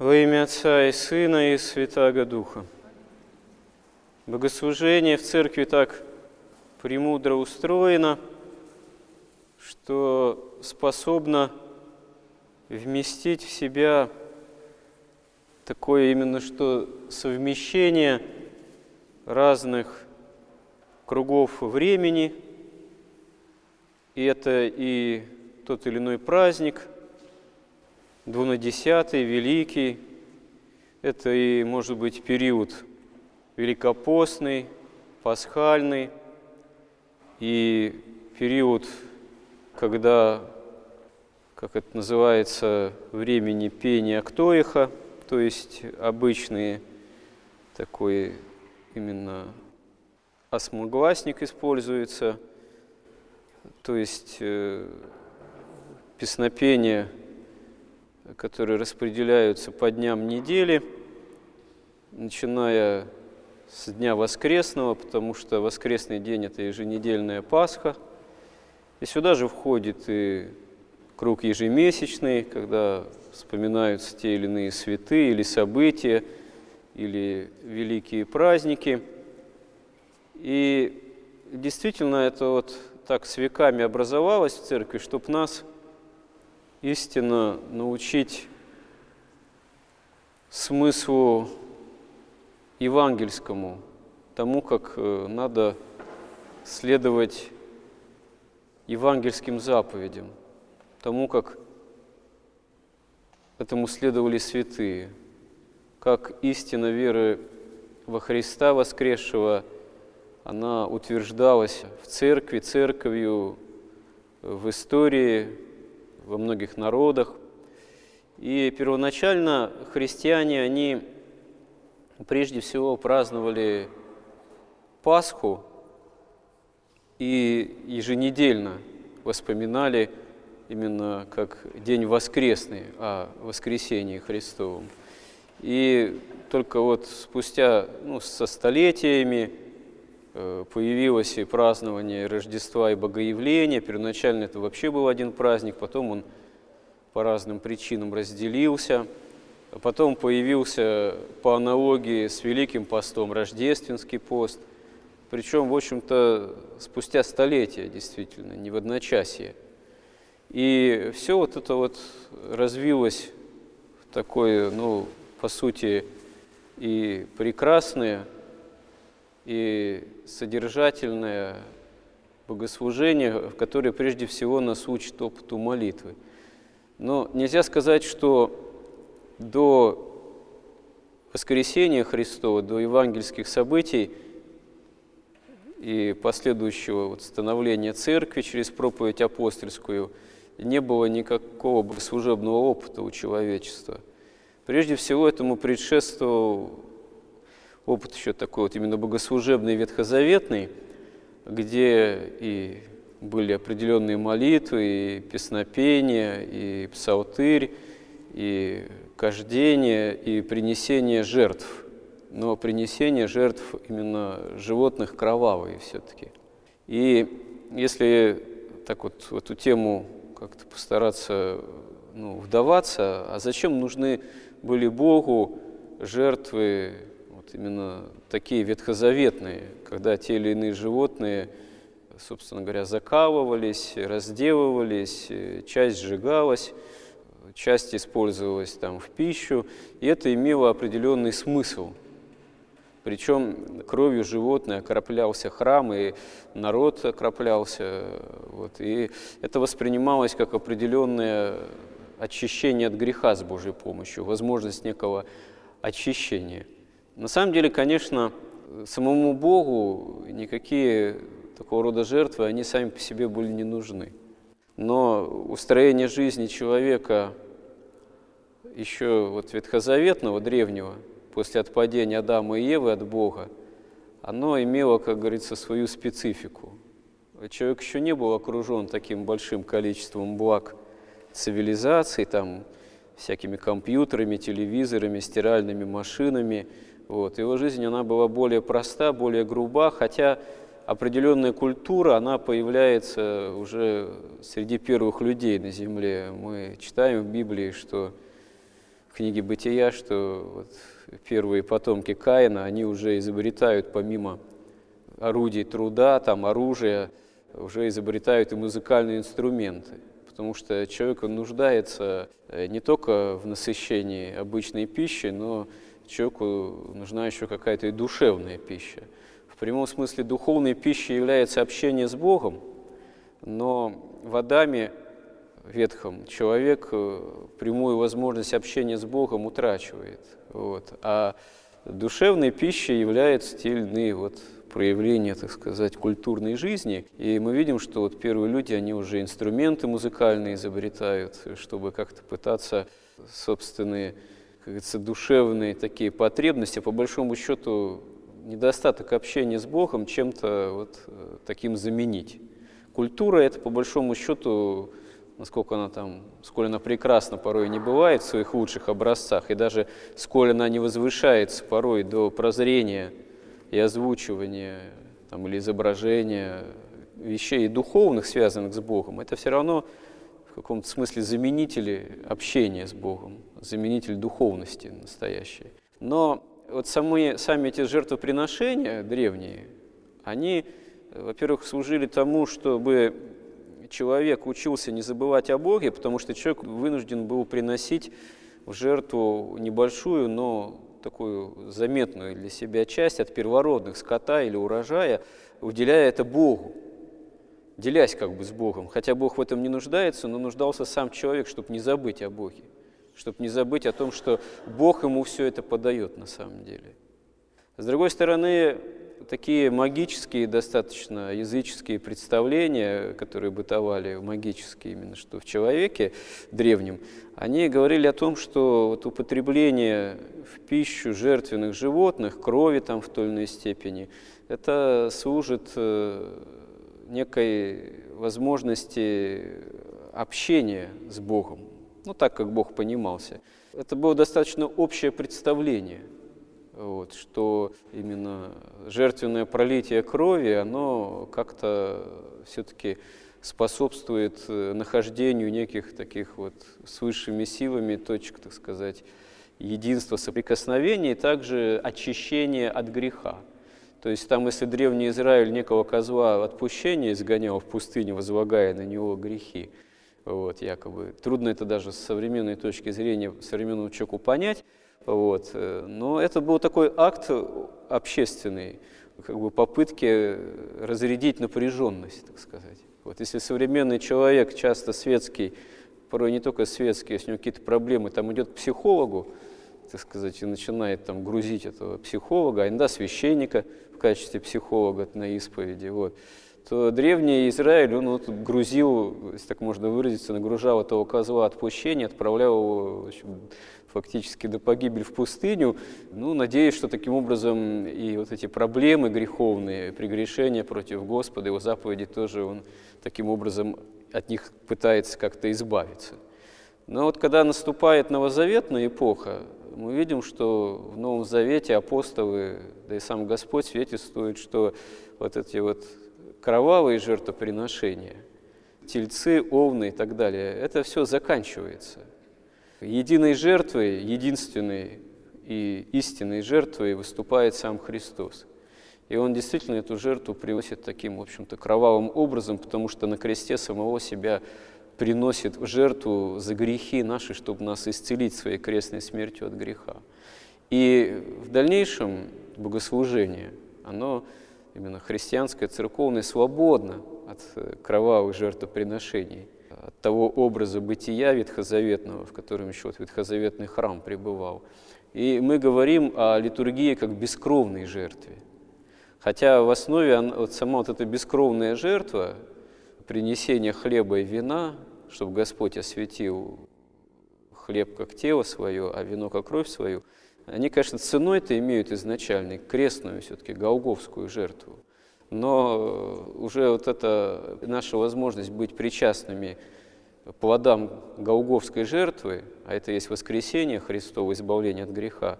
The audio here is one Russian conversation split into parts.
Во имя Отца и Сына и Святаго Духа. Богослужение в церкви так премудро устроено, что способно вместить в себя такое именно что совмещение разных кругов времени, и это и тот или иной праздник, двунадесятый, великий, это и, может быть, период великопостный, пасхальный, и период, когда, как это называется, времени пения Ктоиха, то есть обычный такой именно осмогласник используется, то есть э, песнопения, которые распределяются по дням недели, начиная с дня воскресного, потому что воскресный день – это еженедельная Пасха. И сюда же входит и круг ежемесячный, когда вспоминаются те или иные святые или события, или великие праздники. И действительно это вот так с веками образовалось в церкви, чтобы нас истинно научить смыслу евангельскому, тому, как э, надо следовать евангельским заповедям, тому, как этому следовали святые, как истина веры во Христа воскресшего, она утверждалась в церкви, церковью, в истории, во многих народах. И первоначально христиане, они прежде всего праздновали Пасху и еженедельно воспоминали именно как день воскресный о воскресении Христовом. И только вот спустя, ну, со столетиями появилось и празднование Рождества и Богоявления. Первоначально это вообще был один праздник, потом он по разным причинам разделился – Потом появился по аналогии с Великим постом рождественский пост. Причем, в общем-то, спустя столетия, действительно, не в одночасье. И все вот это вот развилось в такое, ну, по сути, и прекрасное, и содержательное богослужение, которое прежде всего нас учит опыту молитвы. Но нельзя сказать, что до воскресения Христова, до евангельских событий и последующего вот становления церкви через проповедь апостольскую не было никакого богослужебного опыта у человечества. Прежде всего этому предшествовал опыт еще такой вот именно богослужебный, ветхозаветный, где и были определенные молитвы, и песнопения, и псалтырь, и кождение и принесение жертв. Но принесение жертв именно животных кровавые все-таки. И если так вот в эту тему как-то постараться ну, вдаваться, а зачем нужны были Богу жертвы именно такие ветхозаветные, когда те или иные животные, собственно говоря, закалывались, разделывались, часть сжигалась, часть использовалась там в пищу, и это имело определенный смысл. Причем кровью животное окроплялся храм, и народ окроплялся. Вот, и это воспринималось как определенное очищение от греха с Божьей помощью, возможность некого очищения. На самом деле, конечно, самому Богу никакие такого рода жертвы, они сами по себе были не нужны. Но устроение жизни человека еще вот ветхозаветного, древнего, после отпадения Адама и Евы от Бога, оно имело, как говорится, свою специфику. Человек еще не был окружен таким большим количеством благ цивилизации, там, всякими компьютерами, телевизорами, стиральными машинами. Вот. Его жизнь она была более проста, более груба, хотя определенная культура, она появляется уже среди первых людей на Земле. Мы читаем в Библии, что в книге «Бытия», что вот первые потомки Каина, они уже изобретают помимо орудий труда, там, оружия, уже изобретают и музыкальные инструменты. Потому что человек он нуждается э, не только в насыщении обычной пищи, но человеку нужна еще какая-то и душевная пища. В прямом смысле духовной пищей является общение с Богом, но в Адаме ветхом человек э, прямую возможность общения с Богом утрачивает. Вот. А душевной пищей являются те вот проявления, так сказать, культурной жизни. И мы видим, что вот первые люди, они уже инструменты музыкальные изобретают, чтобы как-то пытаться собственные, как говорится, душевные такие потребности, по большому счету, недостаток общения с Богом чем-то вот э, таким заменить. Культура – это, по большому счету, насколько она там, сколь она прекрасна порой не бывает в своих лучших образцах, и даже сколь она не возвышается порой до прозрения и озвучивания там, или изображения вещей духовных, связанных с Богом, это все равно каком-то смысле заменители общения с Богом, заменитель духовности настоящей. Но вот сами, сами эти жертвоприношения древние, они, во-первых, служили тому, чтобы человек учился не забывать о Боге, потому что человек вынужден был приносить в жертву небольшую, но такую заметную для себя часть от первородных скота или урожая, уделяя это Богу, делясь как бы с Богом. Хотя Бог в этом не нуждается, но нуждался сам человек, чтобы не забыть о Боге, чтобы не забыть о том, что Бог ему все это подает на самом деле. С другой стороны, такие магические, достаточно языческие представления, которые бытовали магические именно что в человеке древнем, они говорили о том, что вот употребление в пищу жертвенных животных, крови там в той или иной степени, это служит э, некой возможности общения с Богом, ну так, как Бог понимался. Это было достаточно общее представление – вот, что именно жертвенное пролитие крови, оно как-то все-таки способствует э, нахождению неких таких вот с высшими силами точек, так сказать, единства, соприкосновения, и также очищения от греха. То есть там, если древний Израиль некого козла отпущения изгонял в пустыне, возлагая на него грехи, вот, якобы, трудно это даже с современной точки зрения современному человеку понять, вот. Э, но это был такой акт общественный, как бы попытки разрядить напряженность, так сказать. Вот если современный человек, часто светский, порой не только светский, если у него какие-то проблемы, там идет к психологу, так сказать, и начинает там грузить этого психолога, а иногда священника в качестве психолога на исповеди, вот, то древний Израиль, он вот грузил, если так можно выразиться, нагружал этого козла отпущения, отправлял его общем, фактически до погибели в пустыню. Ну, надеюсь, что таким образом и вот эти проблемы греховные, прегрешения против Господа, его заповеди тоже он таким образом от них пытается как-то избавиться. Но вот когда наступает новозаветная эпоха, мы видим, что в Новом Завете апостолы, да и сам Господь свидетельствует, что вот эти вот кровавые жертвоприношения, тельцы, овны и так далее, это все заканчивается. Единой жертвой, единственной и истинной жертвой выступает сам Христос. И он действительно эту жертву приносит таким, в общем-то, кровавым образом, потому что на кресте самого себя приносит в жертву за грехи наши, чтобы нас исцелить своей крестной смертью от греха. И в дальнейшем богослужение, оно именно христианское, церковное, свободно от э, кровавых жертвоприношений – от того образа бытия ветхозаветного, в котором еще вот ветхозаветный храм пребывал. И мы говорим о литургии как бескровной жертве. Хотя в основе вот сама вот эта бескровная жертва, принесение хлеба и вина, чтобы Господь осветил хлеб как тело свое, а вино как кровь свою, они, конечно, ценой-то имеют изначальной крестную все-таки голговскую жертву. Но уже вот эта наша возможность быть причастными плодам Голговской жертвы, а это есть воскресение Христово, избавление от греха,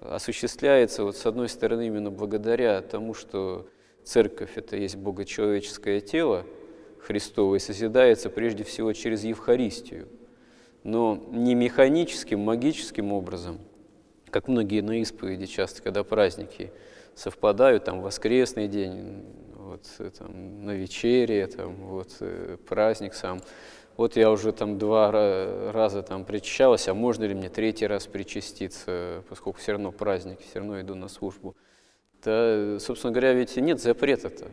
осуществляется вот с одной стороны именно благодаря тому, что церковь – это есть богочеловеческое тело Христово и созидается прежде всего через Евхаристию. но не механическим, магическим образом, как многие на исповеди часто, когда праздники совпадают, там воскресный день, вот, там, на вечере, там, вот, э, праздник сам. Вот я уже там два раза там причащалась, а можно ли мне третий раз причаститься, поскольку все равно праздник, все равно иду на службу. Да, собственно говоря, ведь нет запрета-то.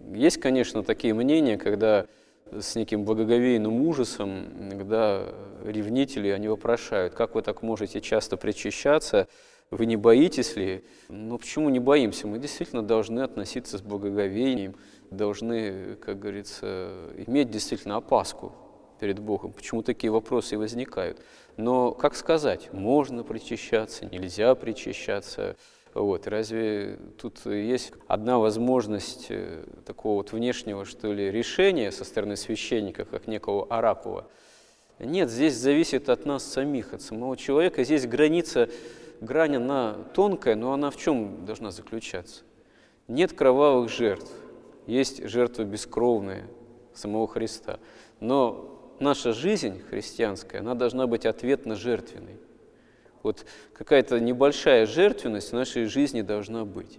Есть, конечно, такие мнения, когда с неким благоговейным ужасом иногда ревнители, они вопрошают, как вы так можете часто причащаться, вы не боитесь ли? Ну почему не боимся? Мы действительно должны относиться с благоговением, должны, как говорится, иметь действительно опаску перед Богом. Почему такие вопросы возникают? Но как сказать, можно причащаться, нельзя причащаться? Вот. Разве тут есть одна возможность э, такого вот внешнего, что ли, решения со стороны священника, как некого оракула? Нет, здесь зависит от нас самих, от самого человека. Здесь граница, грань, она тонкая, но она в чем должна заключаться? Нет кровавых жертв, есть жертва бескровная самого Христа. Но наша жизнь христианская, она должна быть ответно жертвенной. Вот какая-то небольшая жертвенность в нашей жизни должна быть.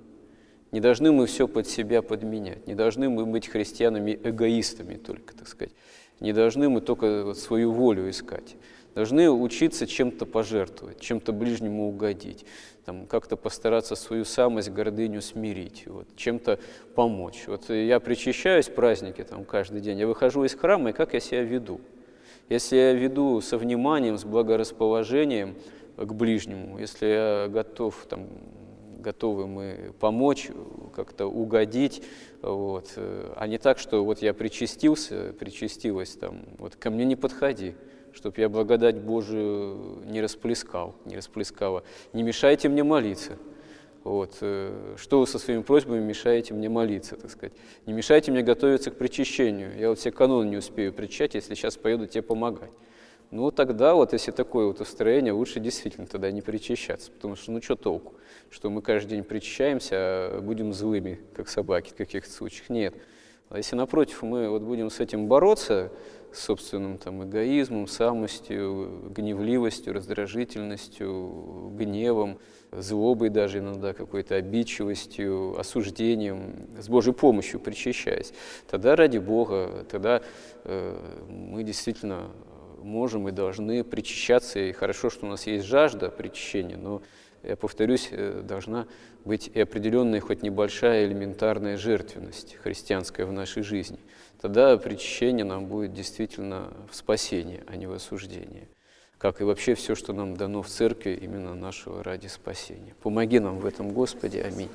Не должны мы все под себя подменять, не должны мы быть христианами-эгоистами только, так сказать. Не должны мы только вот свою волю искать. Должны учиться чем-то пожертвовать, чем-то ближнему угодить, там, как-то постараться свою самость, гордыню смирить, вот, чем-то помочь. Вот я причащаюсь праздники там, каждый день, я выхожу из храма, и как я себя веду? Если я веду со вниманием, с благорасположением, к ближнему, если я готов, там, готовы мы помочь, как-то угодить, вот, а не так, что вот я причастился, причастилась, там, вот ко мне не подходи, чтобы я благодать Божию не расплескал, не расплескала. Не мешайте мне молиться. Вот. Э, что вы со своими просьбами мешаете мне молиться, так сказать. Не мешайте мне готовиться к причащению. Я вот все каноны не успею причать, если сейчас поеду тебе помогать ну тогда вот если такое вот устроение, лучше действительно тогда не причащаться, потому что ну что толку, что мы каждый день причащаемся, а будем злыми, как собаки в каких-то случаях. Нет. А если напротив мы вот будем с этим бороться, с собственным там эгоизмом, самостью, гневливостью, раздражительностью, гневом, злобой даже иногда какой-то обидчивостью, осуждением, с Божьей помощью причащаясь, тогда ради Бога, тогда э, мы действительно можем и должны причащаться, и хорошо, что у нас есть жажда причащения, но, я повторюсь, э, должна быть и определенная, хоть небольшая элементарная жертвенность христианская в нашей жизни. Тогда причащение нам будет действительно в спасение, а не в осуждение. Как и вообще все, что нам дано в церкви, именно нашего ради спасения. Помоги нам в этом, Господи. Аминь.